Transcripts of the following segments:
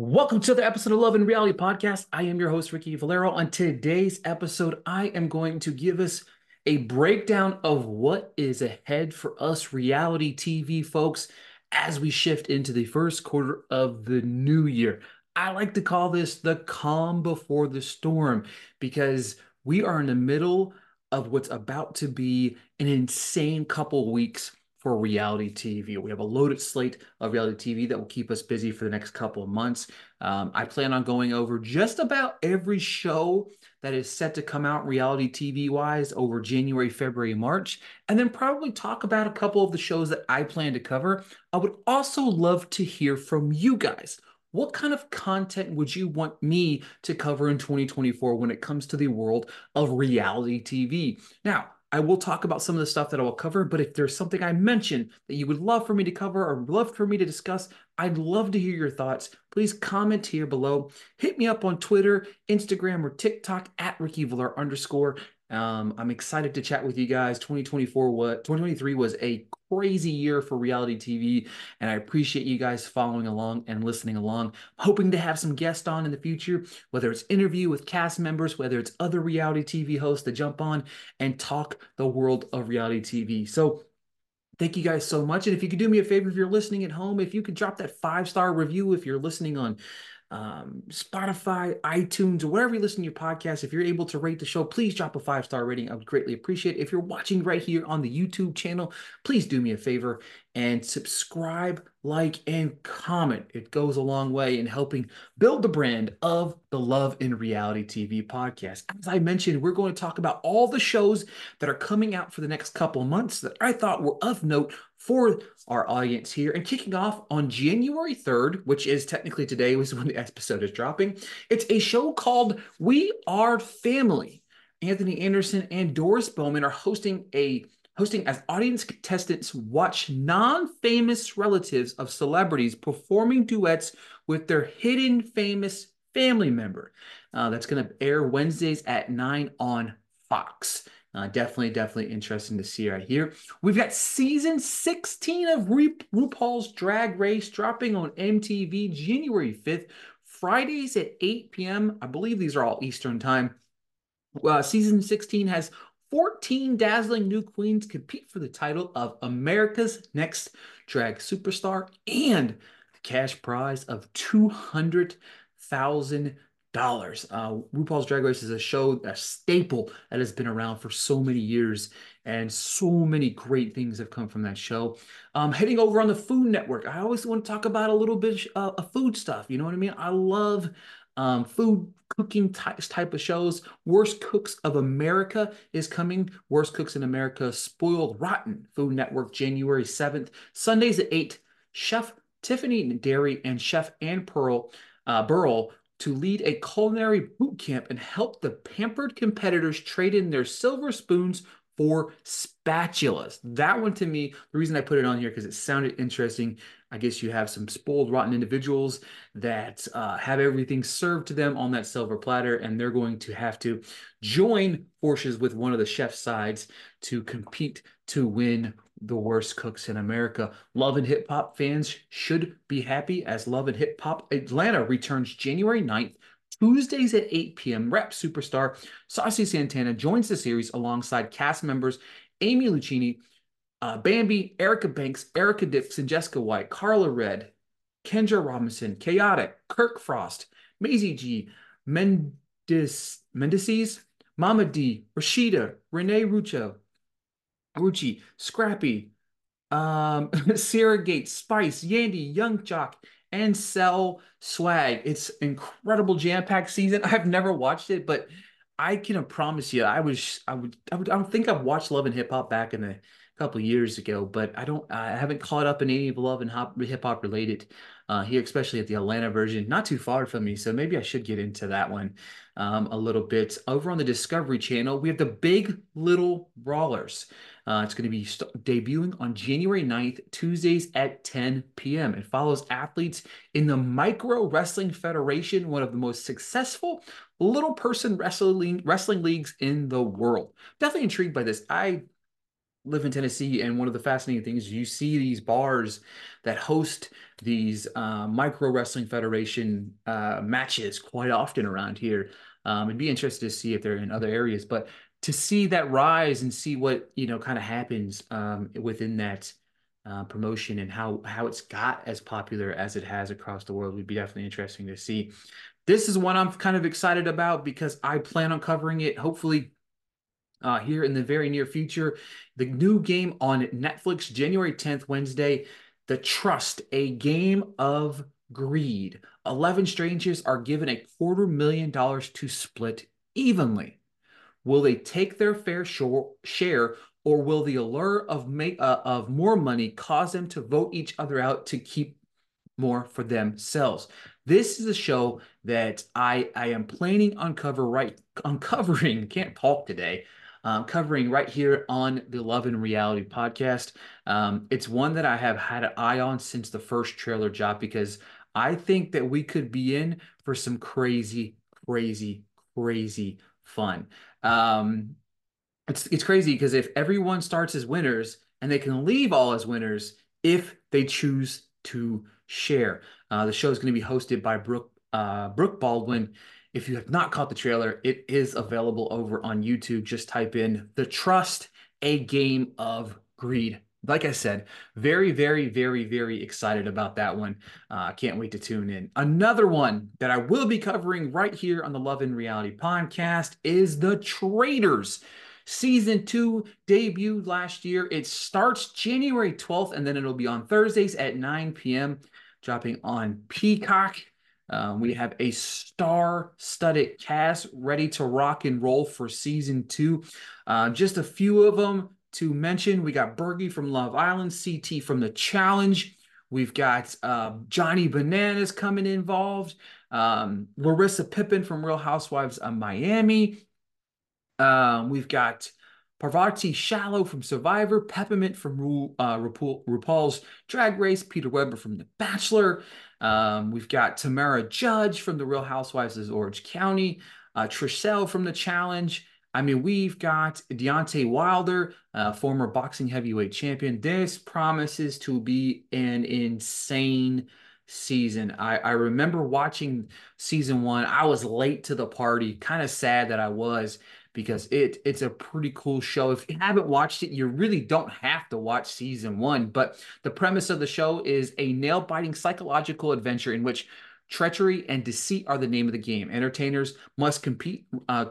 Welcome to the episode of Love in Reality Podcast. I am your host, Ricky Valero. On today's episode, I am going to give us a breakdown of what is ahead for us reality TV folks as we shift into the first quarter of the new year. I like to call this the calm before the storm because we are in the middle of what's about to be an insane couple weeks for reality TV. We have a loaded slate of reality TV that will keep us busy for the next couple of months. Um, I plan on going over just about every show that is set to come out reality TV wise over January, February, March, and then probably talk about a couple of the shows that I plan to cover. I would also love to hear from you guys. What kind of content would you want me to cover in 2024 when it comes to the world of reality TV? Now, I will talk about some of the stuff that I will cover, but if there's something I mentioned that you would love for me to cover or love for me to discuss, I'd love to hear your thoughts. Please comment here below. Hit me up on Twitter, Instagram, or TikTok at Ricky Valero underscore. Um, I'm excited to chat with you guys. 2024 what 2023 was a crazy year for reality TV, and I appreciate you guys following along and listening along. I'm hoping to have some guests on in the future, whether it's interview with cast members, whether it's other reality TV hosts to jump on and talk the world of reality TV. So Thank you guys so much. And if you could do me a favor, if you're listening at home, if you could drop that five star review, if you're listening on um, Spotify, iTunes, wherever you listen to your podcast, if you're able to rate the show, please drop a five star rating. I would greatly appreciate it. If you're watching right here on the YouTube channel, please do me a favor and subscribe, like, and comment. It goes a long way in helping build the brand of the Love in Reality TV podcast. As I mentioned, we're going to talk about all the shows that are coming out for the next couple months that I thought were of note for our audience here. And kicking off on January 3rd, which is technically today, was when the episode is dropping, it's a show called We Are Family. Anthony Anderson and Doris Bowman are hosting a hosting as audience contestants watch non-famous relatives of celebrities performing duets with their hidden famous family member. Uh, that's going to air Wednesdays at 9 on Fox. Uh, definitely, definitely interesting to see right here. We've got season 16 of Ru- RuPaul's Drag Race dropping on MTV January 5th, Fridays at 8 p.m. I believe these are all Eastern time. Uh, season 16 has 14 dazzling new queens compete for the title of America's Next Drag Superstar and the cash prize of $200,000. Uh, RuPaul's Drag Race is a show, a staple that has been around for so many years, and so many great things have come from that show. Um, heading over on the Food Network, I always want to talk about a little bit uh, of food stuff. You know what I mean? I love um, food cooking type, type of shows. Worst Cooks of America is coming. Worst Cooks in America, Spoiled Rotten, Food Network, January 7th. Sundays at 8, Chef Tiffany Derry and Chef Ann Pearl, uh, Burrell to lead a culinary boot camp and help the pampered competitors trade in their silver spoons for spatulas. That one to me, the reason I put it on here because it sounded interesting. I guess you have some spoiled, rotten individuals that uh, have everything served to them on that silver platter, and they're going to have to join forces with one of the chef's sides to compete to win the worst cooks in America. Love and Hip Hop fans should be happy as Love and Hip Hop Atlanta returns January 9th Tuesdays at 8 p.m., rap superstar Saucy Santana joins the series alongside cast members Amy Luciani, uh, Bambi, Erica Banks, Erica Dixon, Jessica White, Carla Red, Kendra Robinson, Chaotic, Kirk Frost, Maisie G, Mendes, Mendeecees, Momma Dee, Rashida, Renee Ruccio, Rucci, Scrappy, um, Spice, Yandy, Young Joc, and sell swag. It's incredible jam-packed season. I've never watched it, but I can promise you, I was, I would, I would, I don't think I've watched Love and Hip Hop back in a couple years ago, but I don't, I haven't caught up in any of Love and hip hop related uh, here, especially at the Atlanta version. Not too far from me, so maybe I should get into that one um, a little bit. Over on the Discovery Channel, we have the Big Little Brawlers. Uh, it's going to be st- debuting on January 9th, Tuesdays at 10 p.m. It follows athletes in the Micro Wrestling Federation, one of the most successful little person wrestling wrestling leagues in the world. Definitely intrigued by this. I live in Tennessee, and one of the fascinating things you see these bars that host these uh, micro wrestling federation uh, matches quite often around here. Um, and be interested to see if they're in other areas, but to see that rise and see what you know kind of happens um, within that uh, promotion and how how it's got as popular as it has across the world would be definitely interesting to see. This is one I'm kind of excited about because I plan on covering it hopefully uh, here in the very near future. The new game on Netflix, January 10th, Wednesday, The Trust, a game of greed. 11 strangers are given a quarter million dollars to split evenly. Will they take their fair share, or will the allure of make uh, of more money cause them to vote each other out to keep more for themselves? This is a show that I I am planning on cover right uncovering. Can't talk today um, covering right here on the Love in Reality podcast. Um, it's one that I have had an eye on since the first trailer drop because I think that we could be in for some crazy, crazy, crazy fun. Um, it's it's crazy because if everyone starts as winners and they can leave all as winners if they choose to share. Uh, the show is going to be hosted by Brooke uh, Brooke Baldwin if you have not caught the trailer, it is available over on YouTube. Just type in The Trust, a game of greed. Like I said, very, very, very, very excited about that one. Uh, can't wait to tune in. Another one that I will be covering right here on the Love in Reality podcast is The Traitors. Season two debuted last year. It starts January 12th, and then it'll be on Thursdays at 9 p.m., dropping on Peacock. Um, we have a star-studded cast ready to rock and roll for season two. Uh, just a few of them to mention. We got Bergie from Love Island, CT from The Challenge. We've got uh, Johnny Bananas coming involved. Um, Larsa Pippen from Real Housewives of Miami. Um, we've got Parvati Shallow from Survivor, Peppermint from Ru, uh, RuPaul, RuPaul's Drag Race, Peter Weber from The Bachelor. Um, we've got Tamara Judge from The Real Housewives of Orange County, uh, Trishelle from The Challenge. I mean, we've got Deontay Wilder, uh, former boxing heavyweight champion. This promises to be an insane season. I, I remember watching season one. I was late to the party, kind of sad that I was because it it's a pretty cool show. If you haven't watched it, you really don't have to watch season one. But the premise of the show is a nail biting psychological adventure in which Treachery and deceit are the name of the game. Entertainers must compete, uh,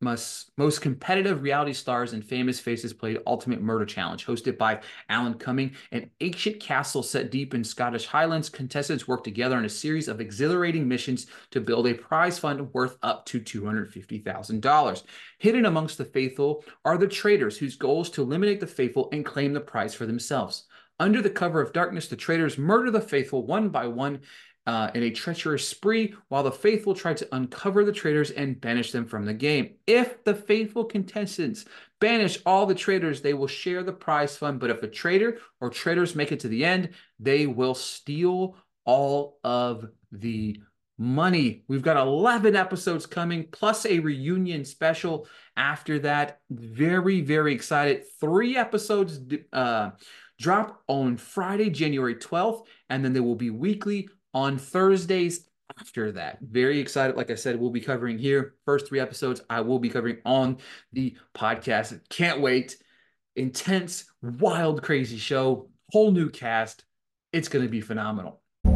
must most competitive reality stars and famous faces played Ultimate Murder Challenge, hosted by Alan Cumming. An ancient castle set deep in Scottish Highlands, contestants work together on a series of exhilarating missions to build a prize fund worth up to $250,000. Hidden amongst the faithful are the traitors, whose goal is to eliminate the faithful and claim the prize for themselves. Under the cover of darkness, the traitors murder the faithful one by one uh, in a treacherous spree, while the faithful try to uncover the traitors and banish them from the game. If the faithful contestants banish all the traitors, they will share the prize fund. But if a traitor or traitors make it to the end, they will steal all of the money. We've got 11 episodes coming, plus a reunion special after that. Very, very excited. Three episodes uh, drop on Friday, January 12th, and then there will be weekly on Thursdays after that. Very excited. Like I said, we'll be covering here. First three episodes I will be covering on the podcast. Can't wait. Intense, wild, crazy show. Whole new cast. It's going to be phenomenal.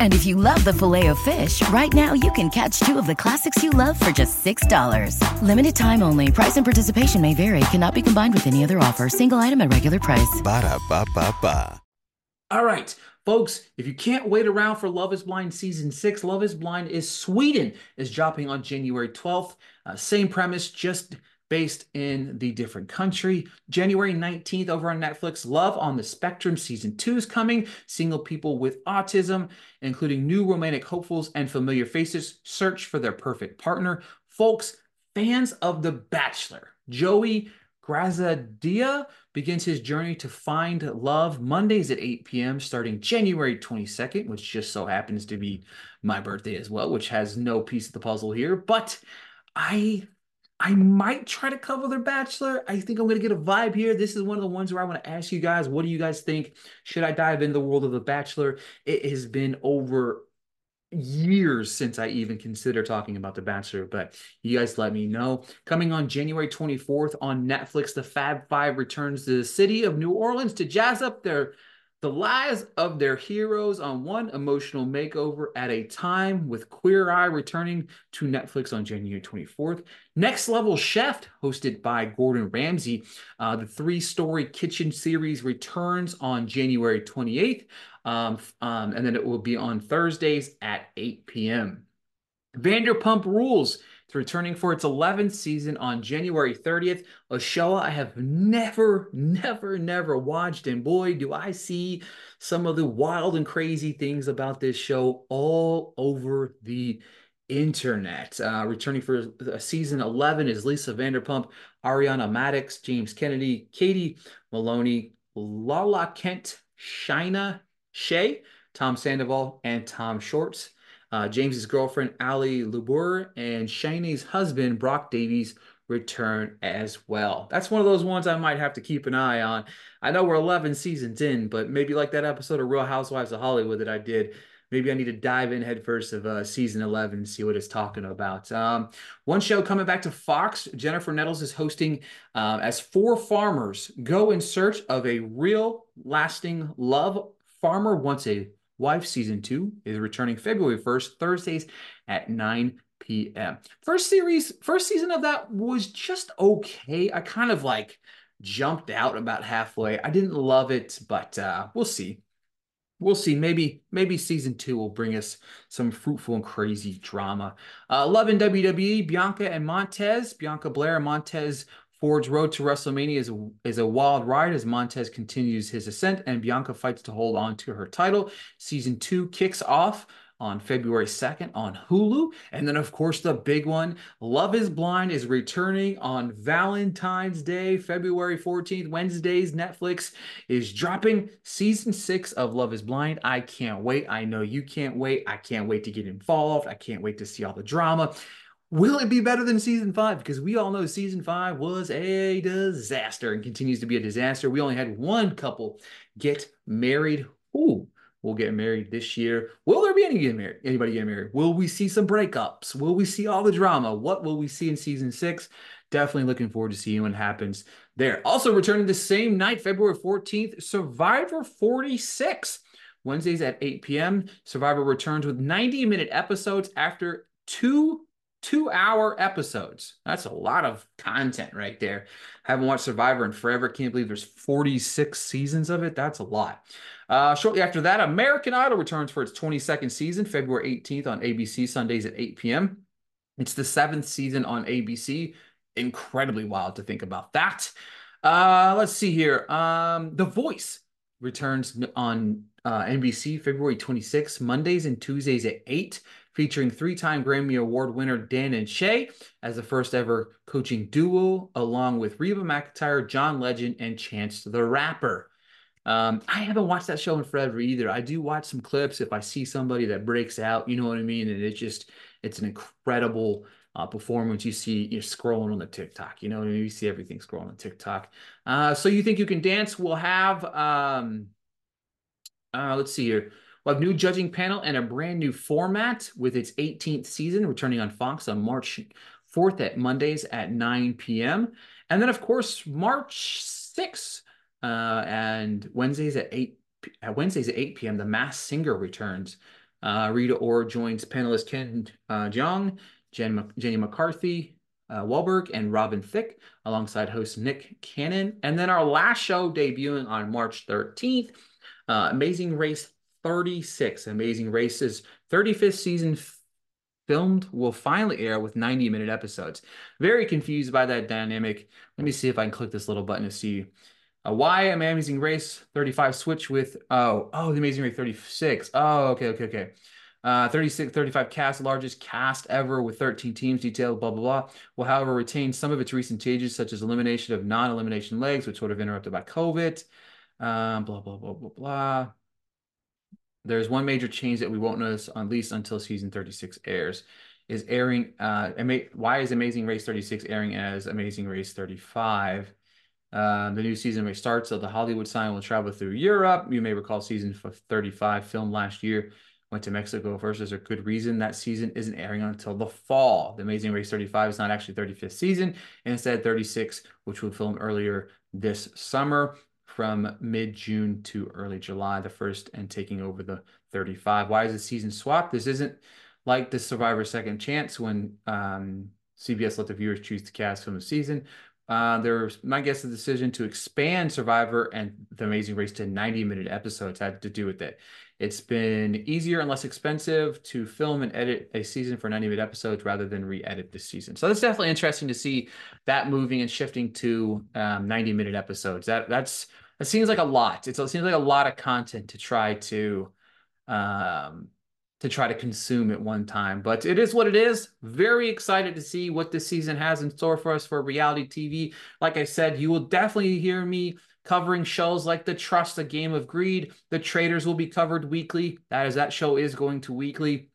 And if you love the filet of fish, right now you can catch two of the classics you love for just $6. Limited time only. Price and participation may vary. Cannot be combined with any other offer. Single item at regular price. Ba da ba ba ba. All right, folks, if you can't wait around for Love is Blind season six, Love is Blind is Sweden is dropping on January 12th. Uh, same premise, just based in the different country. January 19th over on Netflix, Love on the Spectrum season 2 is coming. Single people with autism, including new romantic hopefuls and familiar faces, search for their perfect partner. Folks, fans of The Bachelor, Joey Graziadei begins his journey to find love Mondays at 8 p.m. starting January 22nd, which just so happens to be my birthday as well, which has no piece of the puzzle here. But I I might try to cover The Bachelor. I think I'm going to get a vibe here. This is one of the ones where I want to ask you guys, what do you guys think? Should I dive into the world of The Bachelor? It has been over years since I even consider talking about The Bachelor, but you guys let me know. Coming on January 24th on Netflix, the Fab Five returns to the city of New Orleans to jazz up their the lives of their heroes on one emotional makeover at a time, with Queer Eye returning to Netflix on January 24th. Next Level Chef, hosted by Gordon Ramsay. Uh, the three story kitchen series returns on January 28th, um, um, and then it will be on Thursdays at 8 p.m. Vanderpump Rules returning for its 11th season on January 30th. A show I have never, never, never watched. And boy, do I see some of the wild and crazy things about this show all over the internet. Uh, returning for season 11 is Lisa Vanderpump, Ariana Madix, James Kennedy, Katie Maloney, Lala Kent, Scheana Shay, Tom Sandoval, and Tom Schwartz. Uh, James's girlfriend, Ally Lewber, and Scheana's husband, Brock Davies, return as well. That's one of those ones I might have to keep an eye on. I know we're 11 seasons in, but maybe like that episode of Real Housewives of Hollywood that I did, maybe I need to dive in headfirst of uh, season 11 and see what it's talking about. Um, one show coming back to Fox, Jennifer Nettles is hosting um, as four farmers go in search of a real lasting love. Farmer wants a Wife season two is returning February 1st, Thursdays at 9 p.m. First series, first season of that was just okay. I kind of like jumped out about halfway. I didn't love it, but uh, we'll see. We'll see. Maybe maybe season two will bring us some fruitful and crazy drama. Uh, love in WWE, Bianca and Montez. Bianca Belair and Montez Ford's road to WrestleMania is a, is a wild ride as Montez continues his ascent and Bianca fights to hold on to her title. Season two kicks off on February 2nd on Hulu. And then, of course, the big one Love is Blind is returning on Valentine's Day, February 14th. Wednesdays, Netflix is dropping season six of Love is Blind. I can't wait. I know you can't wait. I can't wait to get involved. I can't wait to see all the drama. Will it be better than season five? Because we all know season five was a disaster and continues to be a disaster. We only had one couple get married. Who will get married this year? Will there be any get married? Anybody get married? Will we see some breakups? Will we see all the drama? What will we see in season six? Definitely looking forward to seeing what happens there. Also returning the same night, February 14th, Survivor 46. Wednesdays at 8 p.m. Survivor returns with 90 minute episodes after two two hour episodes. That's a lot of content right there. I Haven't watched Survivor in forever. Can't believe there's 46 seasons of it. That's a lot. Uh, shortly after that, American Idol returns for its 22nd season, February 18th on ABC, Sundays at 8 p.m. It's the seventh season on ABC. Incredibly wild to think about that. Uh, let's see here. Um, The Voice returns on uh, NBC February 26th, Mondays and Tuesdays at 8, featuring three time Grammy Award winner Dan and Shay as the first ever coaching duo, along with Reba McEntire, John Legend, and Chance the Rapper. Um, I haven't watched that show in forever either. I do watch some clips if I see somebody that breaks out, you know what I mean? And it's just, it's an incredible uh, performance. You see, you're scrolling on the TikTok, you know, you see everything scrolling on TikTok. Uh, so you think you can dance? We'll have, um, uh, let's see here. We'll have new judging panel and a brand new format with its 18th season returning on Fox on March 4th at Mondays at 9 p.m. And then, of course, March 6th uh, and Wednesdays at 8 at Wednesdays at 8 p.m. The Masked Singer returns. Uh, Rita Ora joins panelist Ken uh, Jeong, Jen, Jenny McCarthy, uh, Wahlberg, and Robin Thicke, alongside host Nick Cannon. And then our last show debuting on March 13th, uh, Amazing Race 36. Amazing Race's 35th season filmed will finally air with 90 minute episodes. Very confused by that dynamic. Let me see if I can click this little button to see uh, why am Amazing Race 35 switch with, oh, oh, the Amazing Race 36. Oh, okay, okay, okay. Uh, 36, 35 cast, largest cast ever with 13 teams detailed, blah, blah, blah. Will, however, retain some of its recent changes, such as elimination of non elimination legs, which would have interrupted by COVID. Um, blah, blah, blah, blah, blah. There's one major change that we won't notice, at least until season 36 airs. Is airing, uh, why is Amazing Race 36 airing as Amazing Race 35? Uh, the new season may start, so the Hollywood sign will travel through Europe. You may recall season 35 filmed last year went to Mexico first. There's a good reason that season isn't airing until the fall. The Amazing Race 35 is not actually 35th season, instead 36, which will film earlier this summer from mid June to early July, the first and taking over the 35. Why is the season swapped? This isn't like the Survivor Second Chance when um, CBS let the viewers choose to cast from the season. Uh, there's my guess the decision to expand Survivor and The Amazing Race to 90 minute episodes had to do with it. It's been easier and less expensive to film and edit a season for 90 minute episodes rather than re-edit this season. So that's definitely interesting to see that moving and shifting to um, 90 minute episodes. That that's that seems like a lot. It's, it seems like a lot of content to try to um, to try to consume at one time. But it is what it is. Very excited to see what this season has in store for us for reality TV. Like I said, you will definitely hear me covering shows like The Trust, A Game of Greed. The Traitors will be covered weekly. That is that show is going to weekly.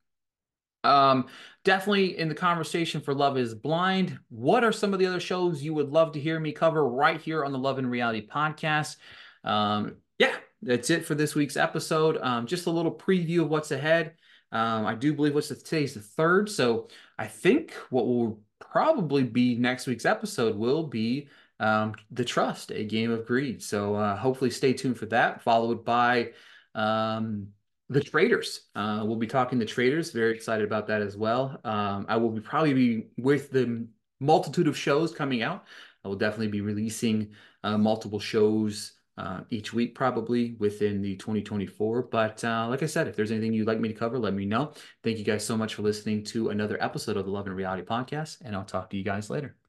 Um, definitely in the conversation for Love is Blind. What are some of the other shows you would love to hear me cover right here on the Love in Reality podcast? Um, yeah, that's it for this week's episode. Um, just a little preview of what's ahead. Um, I do believe what's the, today's the third, so I think what will probably be next week's episode will be um, the Trust, a game of greed. So uh, hopefully, stay tuned for that. Followed by um, the traitors. Uh, we'll be talking to traitors. Very excited about that as well. Um, I will be probably be with the multitude of shows coming out. I will definitely be releasing uh, multiple shows uh, each week, probably within the 2024. But uh, like I said, if there's anything you'd like me to cover, let me know. Thank you guys so much for listening to another episode of the Love in Reality Podcast, and I'll talk to you guys later.